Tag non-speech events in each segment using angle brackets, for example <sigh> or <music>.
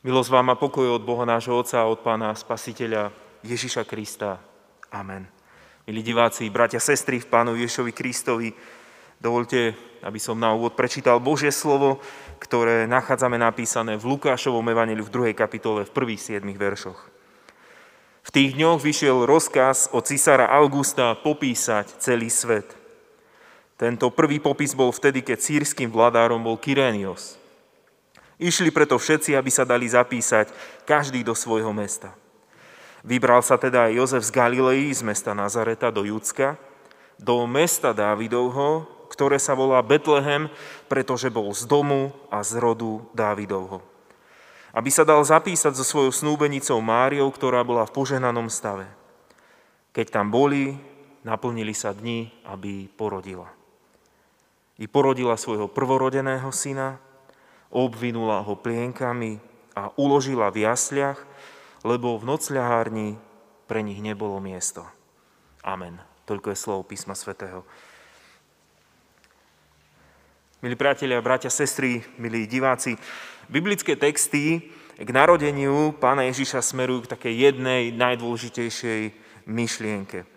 Milosť vám a pokoj od Boha nášho Otca a od Pána Spasiteľa Ježiša Krista. Amen. Milí diváci, bratia, sestry v Pánu Ježišovi Kristovi, dovolte, aby som na úvod prečítal Božie slovo, ktoré nachádzame napísané v Lukášovom evaneliu v 2. kapitole v prvých 7 veršoch. V tých dňoch vyšiel rozkaz od cisára Augusta popísať celý svet. Tento prvý popis bol vtedy, keď sírským vládárom bol Kyrénios – Išli preto všetci, aby sa dali zapísať, každý do svojho mesta. Vybral sa teda aj Jozef z Galilei, z mesta Nazareta do Judska, do mesta Dávidovho, ktoré sa volá Betlehem, pretože bol z domu a z rodu Dávidovho. Aby sa dal zapísať so svojou snúbenicou Máriou, ktorá bola v poženanom stave. Keď tam boli, naplnili sa dni, aby porodila. I porodila svojho prvorodeného syna, obvinula ho plienkami a uložila v jasliach, lebo v nocľahárni pre nich nebolo miesto. Amen. Toľko je slovo písma svätého. Milí priatelia, bratia, sestry, milí diváci, biblické texty k narodeniu pána Ježiša smerujú k takej jednej najdôležitejšej myšlienke.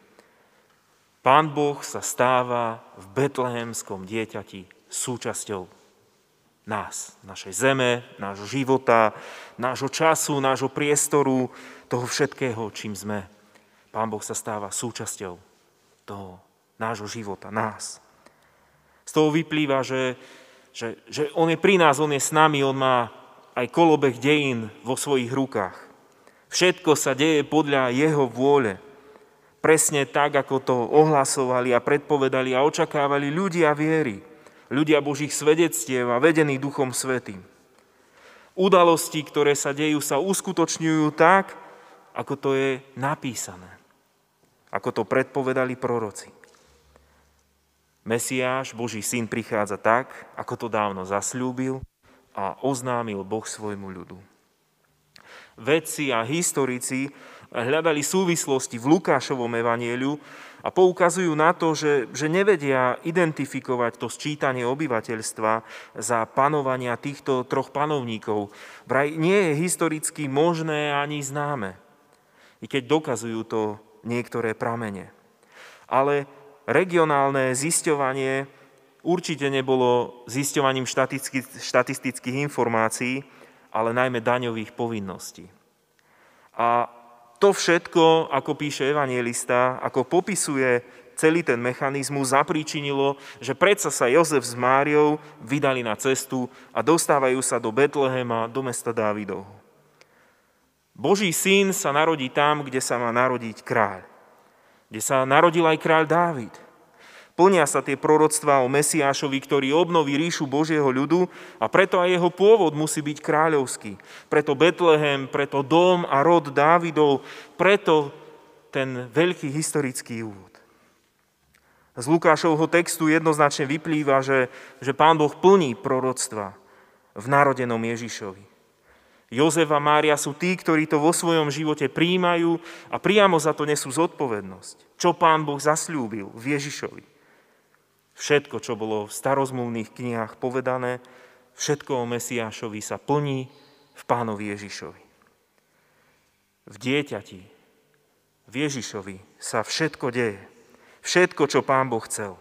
Pán Boh sa stáva v betlehemskom dieťati súčasťou nás, našej zeme, nášho života, nášho času, nášho priestoru, toho všetkého, čím sme. Pán Boh sa stáva súčasťou toho nášho života, nás. Z toho vyplýva, že, že, že On je pri nás, On je s nami, On má aj kolobeh dejín vo svojich rukách. Všetko sa deje podľa Jeho vôle. Presne tak, ako to ohlasovali a predpovedali a očakávali ľudia viery ľudia Božích svedectiev a vedení Duchom Svetým. Udalosti, ktoré sa dejú, sa uskutočňujú tak, ako to je napísané. Ako to predpovedali proroci. Mesiáš, Boží syn, prichádza tak, ako to dávno zasľúbil a oznámil Boh svojmu ľudu. Vedci a historici hľadali súvislosti v Lukášovom evanieliu a poukazujú na to, že, že nevedia identifikovať to sčítanie obyvateľstva za panovania týchto troch panovníkov. Vraj nie je historicky možné ani známe, i keď dokazujú to niektoré pramene. Ale regionálne zisťovanie určite nebolo zisťovaním štatistických informácií, ale najmä daňových povinností. A to všetko, ako píše evangelista, ako popisuje celý ten mechanizmus, zapríčinilo, že predsa sa Jozef s Máriou vydali na cestu a dostávajú sa do Betlehema, do mesta Dávidovho. Boží syn sa narodí tam, kde sa má narodiť kráľ. Kde sa narodil aj kráľ Dávid. Plnia sa tie proroctvá o Mesiášovi, ktorý obnoví ríšu Božieho ľudu a preto aj jeho pôvod musí byť kráľovský. Preto Betlehem, preto dom a rod Dávidov, preto ten veľký historický úvod. Z Lukášovho textu jednoznačne vyplýva, že, že pán Boh plní proroctva v narodenom Ježišovi. Jozef a Mária sú tí, ktorí to vo svojom živote príjmajú a priamo za to nesú zodpovednosť. Čo pán Boh zasľúbil v Ježišovi. Všetko, čo bolo v starozmluvných knihách povedané, všetko o Mesiášovi sa plní v pánovi Ježišovi. V dieťati, v Ježišovi sa všetko deje. Všetko, čo pán Boh chcel.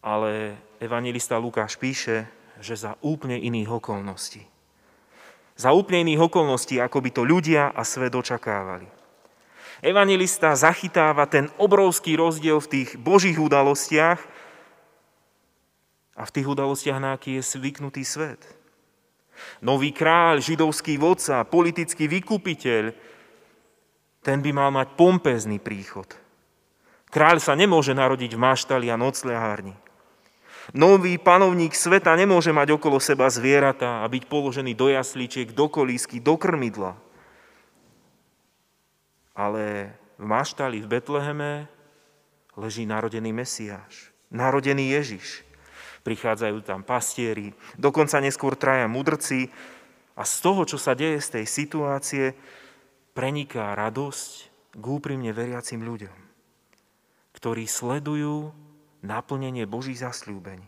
Ale evangelista Lukáš píše, že za úplne iných okolností. Za úplne iných okolností, ako by to ľudia a svet očakávali. Evangelista zachytáva ten obrovský rozdiel v tých božích udalostiach a v tých udalostiach, na aký je zvyknutý svet. Nový kráľ, židovský vodca, politický vykupiteľ, ten by mal mať pompezný príchod. Kráľ sa nemôže narodiť v maštali a noclehárni. Nový panovník sveta nemôže mať okolo seba zvieratá a byť položený do jasličiek, do kolísky, do krmidla ale v maštali v Betleheme leží narodený Mesiáš, narodený Ježiš. Prichádzajú tam pastieri, dokonca neskôr traja mudrci a z toho, čo sa deje z tej situácie, preniká radosť k úprimne veriacim ľuďom, ktorí sledujú naplnenie Božích zasľúbení.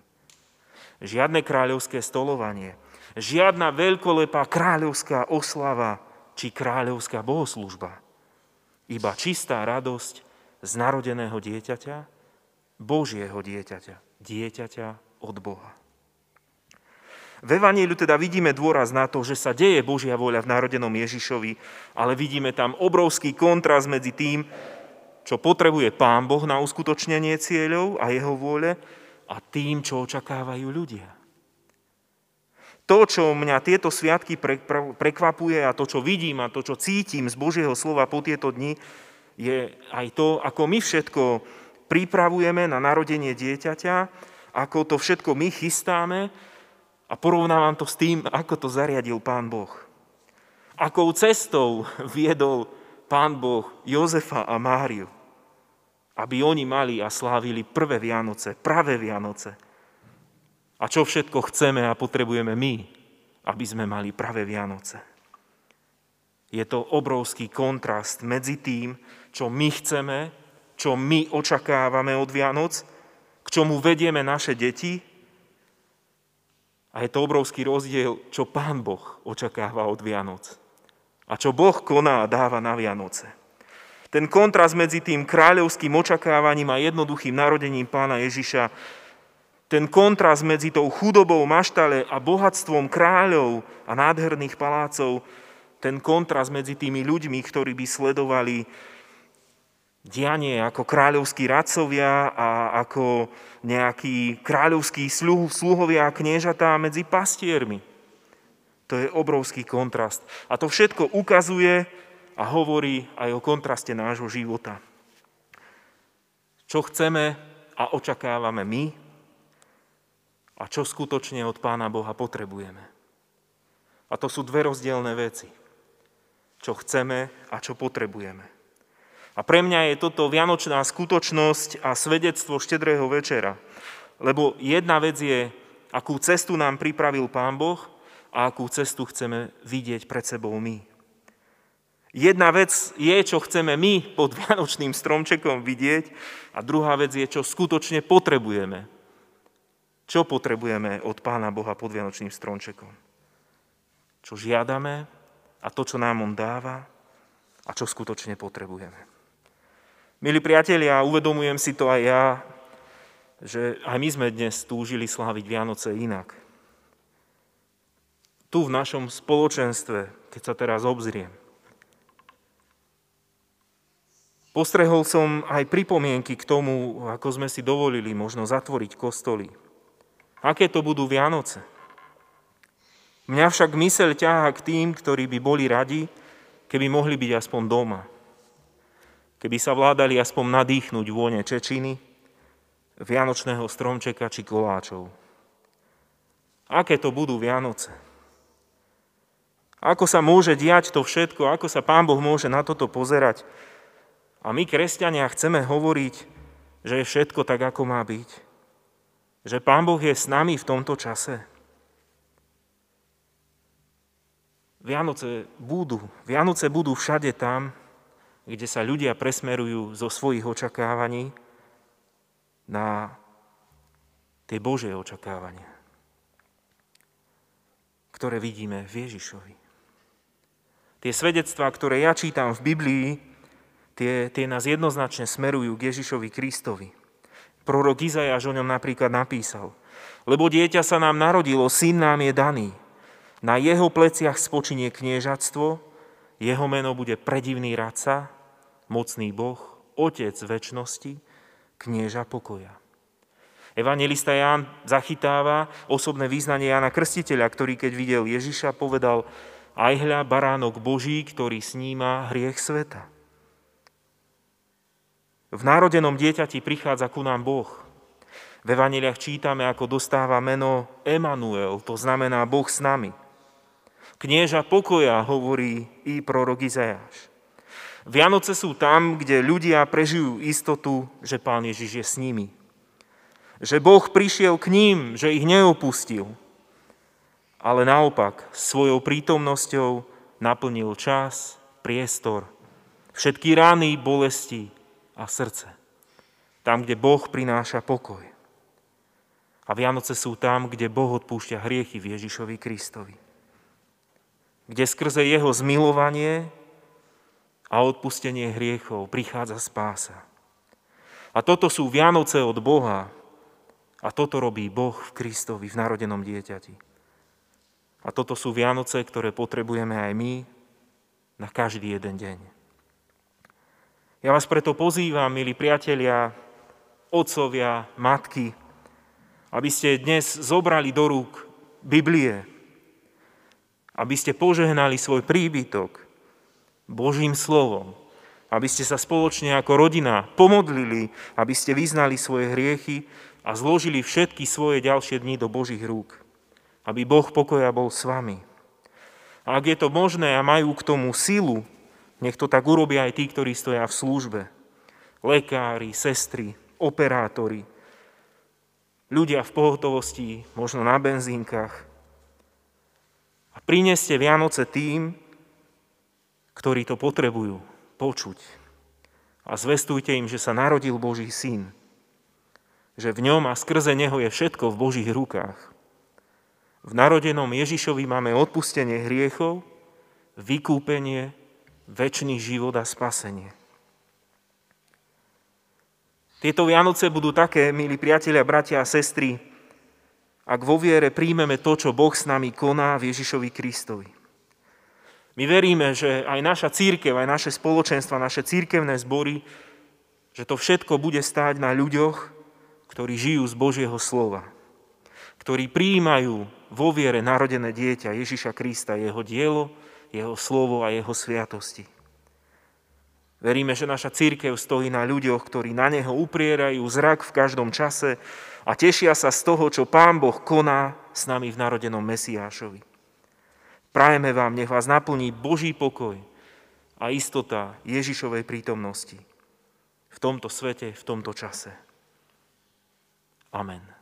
Žiadne kráľovské stolovanie, Žiadna veľkolepá kráľovská oslava či kráľovská bohoslužba. Iba čistá radosť z narodeného dieťaťa, Božieho dieťaťa, dieťaťa od Boha. V Evaníliu teda vidíme dôraz na to, že sa deje Božia voľa v narodenom Ježišovi, ale vidíme tam obrovský kontrast medzi tým, čo potrebuje Pán Boh na uskutočnenie cieľov a jeho vôle a tým, čo očakávajú ľudia. To, čo mňa tieto sviatky prekvapuje a to, čo vidím a to, čo cítim z Božieho slova po tieto dni, je aj to, ako my všetko pripravujeme na narodenie dieťaťa, ako to všetko my chystáme a porovnávam to s tým, ako to zariadil Pán Boh. Akou cestou viedol Pán Boh Jozefa a Máriu, aby oni mali a slávili prvé Vianoce, pravé Vianoce. A čo všetko chceme a potrebujeme my, aby sme mali pravé Vianoce. Je to obrovský kontrast medzi tým, čo my chceme, čo my očakávame od Vianoc, k čomu vedieme naše deti a je to obrovský rozdiel, čo Pán Boh očakáva od Vianoc. A čo Boh koná a dáva na Vianoce. Ten kontrast medzi tým kráľovským očakávaním a jednoduchým narodením pána Ježiša, ten kontrast medzi tou chudobou maštale a bohatstvom kráľov a nádherných palácov, ten kontrast medzi tými ľuďmi, ktorí by sledovali dianie ako kráľovskí radcovia a ako nejakí kráľovskí sluhovia a kniežatá medzi pastiermi. To je obrovský kontrast. A to všetko ukazuje a hovorí aj o kontraste nášho života. Čo chceme a očakávame my a čo skutočne od Pána Boha potrebujeme. A to sú dve rozdielne veci. Čo chceme a čo potrebujeme. A pre mňa je toto vianočná skutočnosť a svedectvo štedrého večera. Lebo jedna vec je, akú cestu nám pripravil Pán Boh a akú cestu chceme vidieť pred sebou my. Jedna vec je, čo chceme my pod <laughs> vianočným stromčekom vidieť a druhá vec je, čo skutočne potrebujeme. Čo potrebujeme od Pána Boha pod vianočným stromčekom? Čo žiadame a to, čo nám On dáva a čo skutočne potrebujeme. Milí priatelia, uvedomujem si to aj ja, že aj my sme dnes túžili sláviť Vianoce inak. Tu v našom spoločenstve, keď sa teraz obzriem. Postrehol som aj pripomienky k tomu, ako sme si dovolili možno zatvoriť kostoly. Aké to budú Vianoce? Mňa však myseľ ťaha k tým, ktorí by boli radi, keby mohli byť aspoň doma keby sa vládali aspoň nadýchnuť vône čečiny, vianočného stromčeka či koláčov. Aké to budú Vianoce? Ako sa môže diať to všetko? Ako sa Pán Boh môže na toto pozerať? A my, kresťania, chceme hovoriť, že je všetko tak, ako má byť. Že Pán Boh je s nami v tomto čase. Vianoce budú. Vianoce budú všade tam, kde sa ľudia presmerujú zo svojich očakávaní na tie Božie očakávania, ktoré vidíme v Ježišovi. Tie svedectvá, ktoré ja čítam v Biblii, tie, tie nás jednoznačne smerujú k Ježišovi Kristovi. Prorok Izajáš o ňom napríklad napísal. Lebo dieťa sa nám narodilo, syn nám je daný. Na jeho pleciach spočinie kniežatstvo, jeho meno bude predivný radca, mocný Boh, Otec väčšnosti, knieža pokoja. Evangelista Ján zachytáva osobné význanie Jana Krstiteľa, ktorý keď videl Ježiša, povedal aj hľa baránok Boží, ktorý sníma hriech sveta. V národenom dieťati prichádza ku nám Boh. V Evaneliach čítame, ako dostáva meno Emanuel, to znamená Boh s nami. Knieža pokoja, hovorí i prorok Izajáš. Vianoce sú tam, kde ľudia prežijú istotu, že Pán Ježiš je s nimi. Že Boh prišiel k ním, že ich neopustil, ale naopak svojou prítomnosťou naplnil čas, priestor, všetky rány, bolesti a srdce. Tam, kde Boh prináša pokoj. A Vianoce sú tam, kde Boh odpúšťa hriechy v Ježišovi Kristovi. Kde skrze jeho zmilovanie a odpustenie hriechov prichádza spása. A toto sú Vianoce od Boha. A toto robí Boh v Kristovi, v narodenom dieťati. A toto sú Vianoce, ktoré potrebujeme aj my na každý jeden deň. Ja vás preto pozývam, milí priatelia, otcovia, matky, aby ste dnes zobrali do rúk Biblie, aby ste požehnali svoj príbytok Božím slovom, aby ste sa spoločne ako rodina pomodlili, aby ste vyznali svoje hriechy a zložili všetky svoje ďalšie dni do Božích rúk. Aby Boh pokoja bol s vami. A ak je to možné a majú k tomu silu, nech to tak urobia aj tí, ktorí stoja v službe. Lekári, sestry, operátori, ľudia v pohotovosti, možno na benzínkach. A prineste Vianoce tým, ktorí to potrebujú počuť. A zvestujte im, že sa narodil Boží syn. Že v ňom a skrze neho je všetko v Božích rukách. V narodenom Ježišovi máme odpustenie hriechov, vykúpenie, väčší život a spasenie. Tieto Vianoce budú také, milí priatelia, bratia a sestry, ak vo viere príjmeme to, čo Boh s nami koná v Ježišovi Kristovi. My veríme, že aj naša církev, aj naše spoločenstva, naše církevné zbory, že to všetko bude stáť na ľuďoch, ktorí žijú z Božieho slova, ktorí prijímajú vo viere narodené dieťa Ježiša Krista, jeho dielo, jeho slovo a jeho sviatosti. Veríme, že naša církev stojí na ľuďoch, ktorí na neho uprierajú zrak v každom čase a tešia sa z toho, čo Pán Boh koná s nami v narodenom Mesiášovi. Prajeme vám, nech vás naplní Boží pokoj a istota Ježišovej prítomnosti v tomto svete, v tomto čase. Amen.